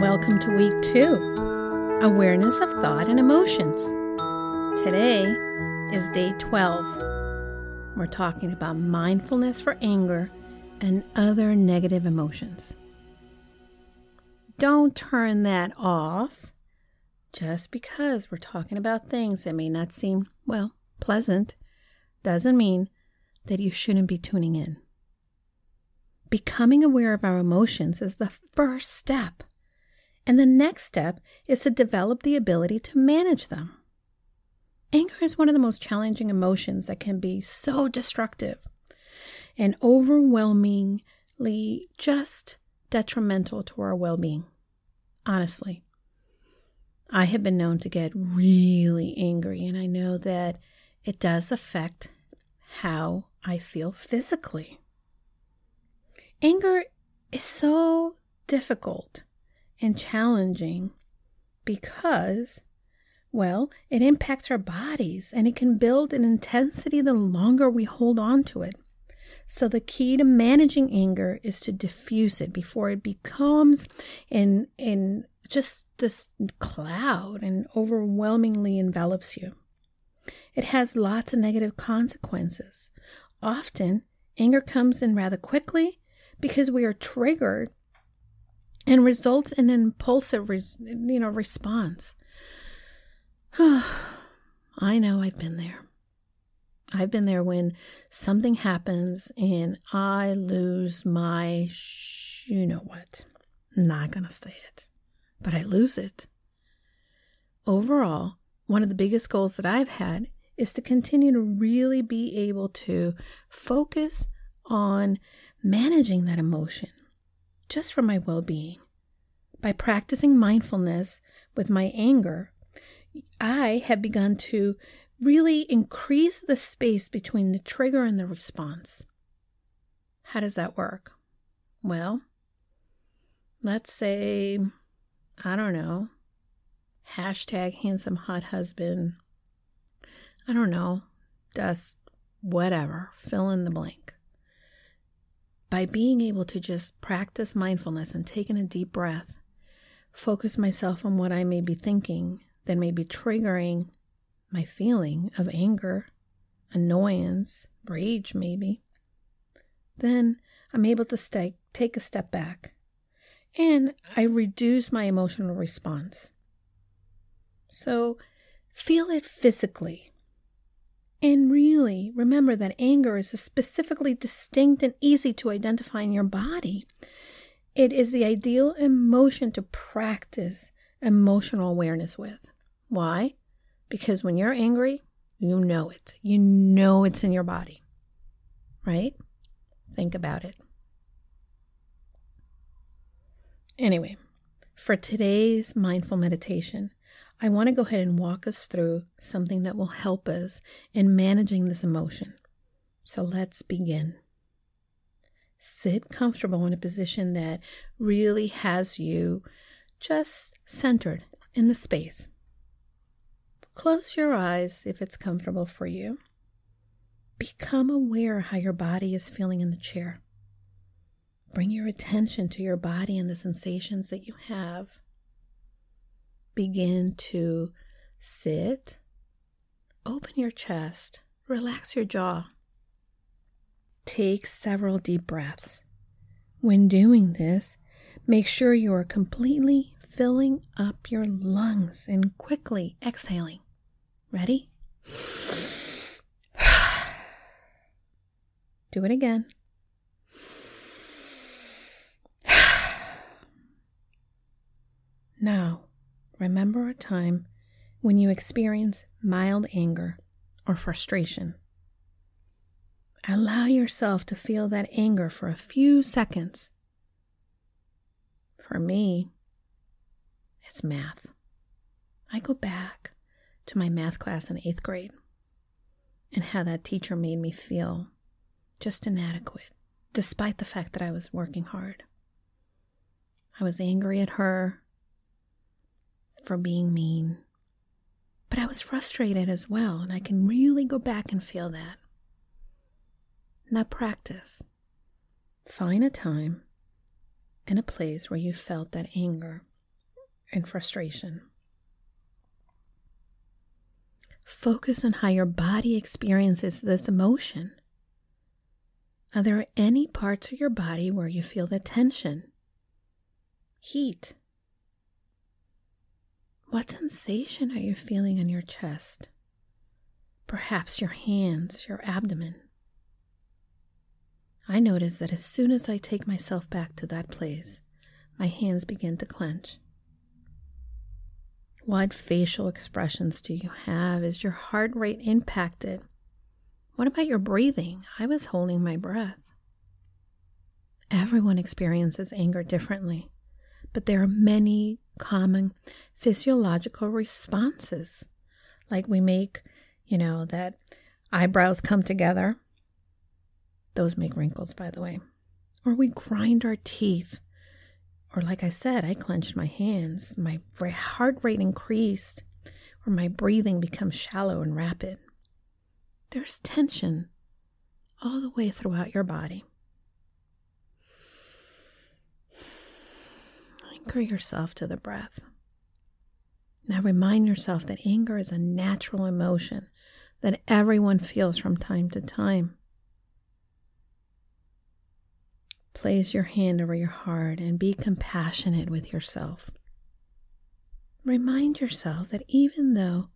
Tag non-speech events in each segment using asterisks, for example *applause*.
Welcome to week two Awareness of Thought and Emotions. Today is day 12. We're talking about mindfulness for anger and other negative emotions. Don't turn that off just because we're talking about things that may not seem, well, pleasant, doesn't mean that you shouldn't be tuning in. Becoming aware of our emotions is the first step and the next step is to develop the ability to manage them. Anger is one of the most challenging emotions that can be so destructive and overwhelmingly just detrimental to our well being. Honestly, I have been known to get really angry, and I know that it does affect how I feel physically. Anger is so difficult and challenging because, well, it impacts our bodies and it can build an intensity the longer we hold on to it. So, the key to managing anger is to diffuse it before it becomes in, in just this cloud and overwhelmingly envelops you. It has lots of negative consequences. Often, anger comes in rather quickly because we are triggered and results in an impulsive, you know, response. *sighs* I know I've been there. I've been there when something happens and I lose my, sh- you know what. I'm not to say it, but I lose it. Overall, one of the biggest goals that I've had is to continue to really be able to focus on managing that emotion just for my well being. By practicing mindfulness with my anger, I have begun to really increase the space between the trigger and the response. How does that work? Well, let's say, I don't know, hashtag handsome hot husband. I don't know, dust, whatever, fill in the blank by being able to just practice mindfulness and taking a deep breath, focus myself on what I may be thinking that may be triggering my feeling of anger, annoyance, rage, maybe, then I'm able to stay, take a step back and I reduce my emotional response. So feel it physically and really, remember that anger is a specifically distinct and easy to identify in your body. It is the ideal emotion to practice emotional awareness with. Why? Because when you're angry, you know it. You know it's in your body. Right? Think about it. Anyway, for today's mindful meditation, I want to go ahead and walk us through something that will help us in managing this emotion. So let's begin. Sit comfortable in a position that really has you just centered in the space. Close your eyes if it's comfortable for you. Become aware how your body is feeling in the chair. Bring your attention to your body and the sensations that you have begin to sit, open your chest, relax your jaw. Take several deep breaths. When doing this, make sure you are completely filling up your lungs and quickly exhaling. Ready? *sighs* Do it again. *sighs* Now, Remember a time when you experience mild anger or frustration. Allow yourself to feel that anger for a few seconds. For me, it's math. I go back to my math class in eighth grade and how that teacher made me feel just inadequate, despite the fact that I was working hard. I was angry at her for being mean. But I was frustrated as well, and I can really go back and feel that. Now practice. Find a time and a place where you felt that anger and frustration. Focus on how your body experiences this emotion. Are there any parts of your body where you feel the tension, heat? What sensation are you feeling in your chest? Perhaps your hands, your abdomen. I notice that as soon as I take myself back to that place, my hands begin to clench. What facial expressions do you have? Is your heart rate impacted? What about your breathing? I was holding my breath. Everyone experiences anger differently, but there are many common physiological responses. Like we make, you know, that eyebrows come together. Those make wrinkles, by the way. Or we grind our teeth or, like I said, I clenched my hands, my heart rate increased, or my breathing becomes shallow and rapid. There's tension all the way throughout your body. Anchor yourself to the breath. Now remind yourself that anger is a natural emotion that everyone feels from time to time. Place your hand over your heart and be compassionate with yourself. Remind yourself that even though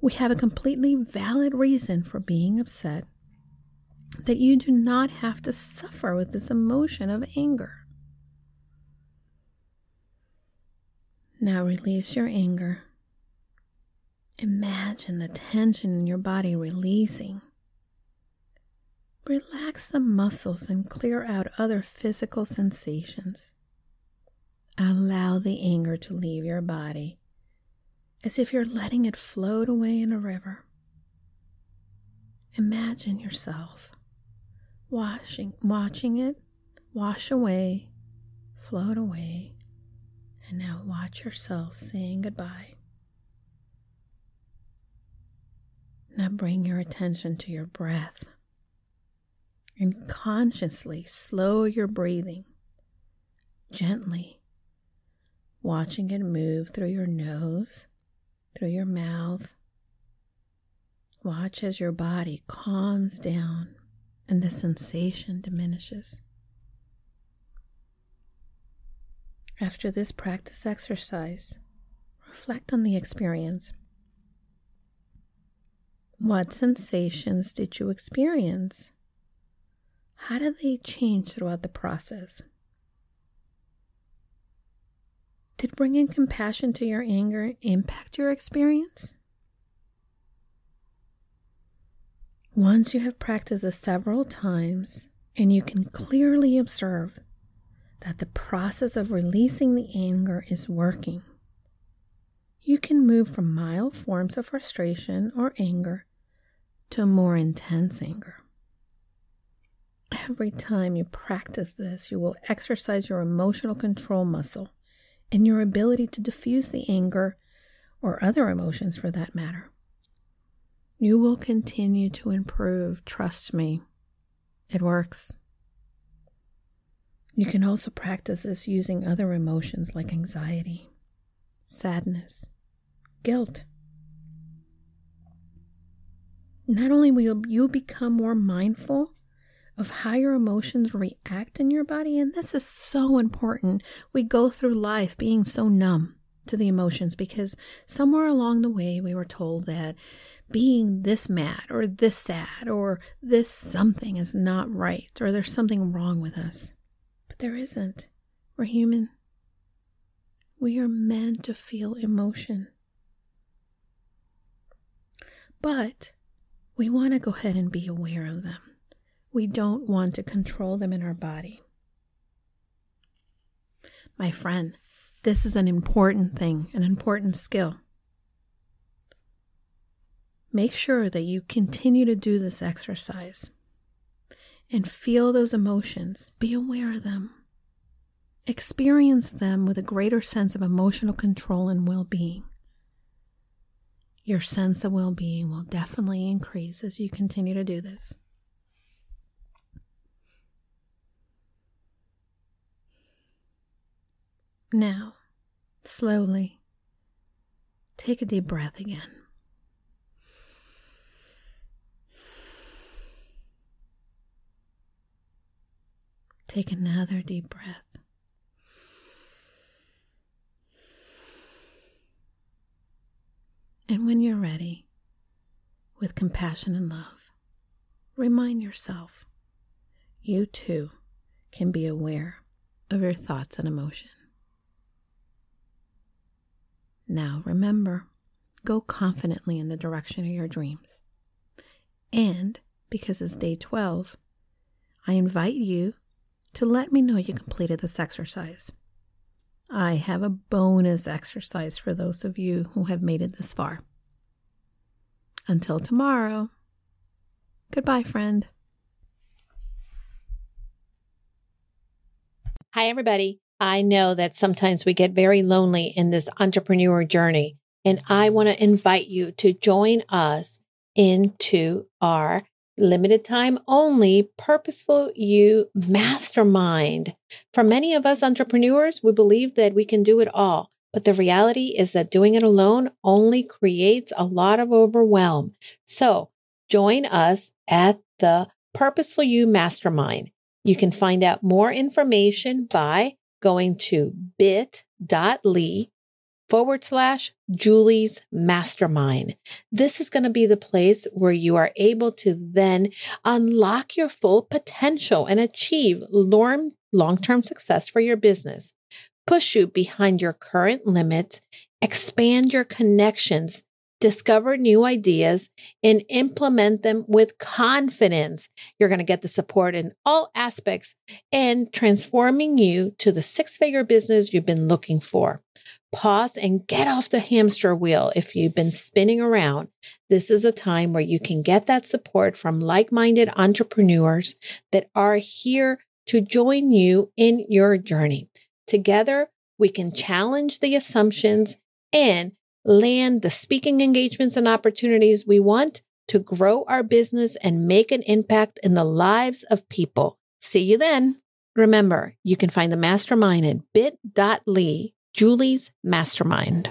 we have a completely valid reason for being upset, that you do not have to suffer with this emotion of anger. Now release your anger. Imagine the tension in your body releasing. Relax the muscles and clear out other physical sensations. Allow the anger to leave your body as if you're letting it float away in a river. Imagine yourself washing, watching it wash away, float away, and now watch yourself saying goodbye. Now bring your attention to your breath and consciously slow your breathing gently, watching it move through your nose, through your mouth. Watch as your body calms down and the sensation diminishes. After this practice exercise, reflect on the experience. What sensations did you experience? How did they change throughout the process? Did bringing compassion to your anger impact your experience? Once you have practiced this several times and you can clearly observe that the process of releasing the anger is working, you can move from mild forms of frustration or anger to more intense anger. Every time you practice this, you will exercise your emotional control muscle and your ability to diffuse the anger or other emotions for that matter. You will continue to improve. Trust me, it works. You can also practice this using other emotions like anxiety, sadness, guilt. Not only will you become more mindful of how your emotions react in your body. And this is so important. We go through life being so numb to the emotions because somewhere along the way we were told that being this mad or this sad or this something is not right or there's something wrong with us. But there isn't. We're human. We are meant to feel emotion. But we want to go ahead and be aware of them we don't want to control them in our body. My friend, this is an important thing, an important skill. Make sure that you continue to do this exercise and feel those emotions. Be aware of them. Experience them with a greater sense of emotional control and well being. Your sense of well being will definitely increase as you continue to do this. Now, slowly take a deep breath again. Take another deep breath. And when you're ready, with compassion and love, remind yourself you too can be aware of your thoughts and emotion. Now remember, go confidently in the direction of your dreams. And because it's day 12, I invite you to let me know you completed this exercise. I have a bonus exercise for those of you who have made it this far. Until tomorrow, goodbye, friend. Hi, everybody. I know that sometimes we get very lonely in this entrepreneur journey, and I want to invite you to join us into our limited time only purposeful you mastermind. For many of us entrepreneurs, we believe that we can do it all. But the reality is that doing it alone only creates a lot of overwhelm. So join us at the Purposeful You Mastermind. You can find out more information by going to bit.ly forward slash Julie's mastermind. This is going to be the place where you are able to then unlock your full potential and achieve long term success for your business, push you behind your current limits, expand your connections, discover new ideas, and implement them with confidence. You're going to get the support in all aspects and transforming you to the six figure business you've been looking for pause and get off the hamster wheel. If you've been spinning around, this is a time where you can get that support from like minded entrepreneurs that are here to join you in your journey. Together, we can challenge the assumptions and land the speaking engagements and opportunities we want to grow our business and make an impact in the lives of people. See you then. Remember, you can find the mastermind at bit.ly Julie's Mastermind.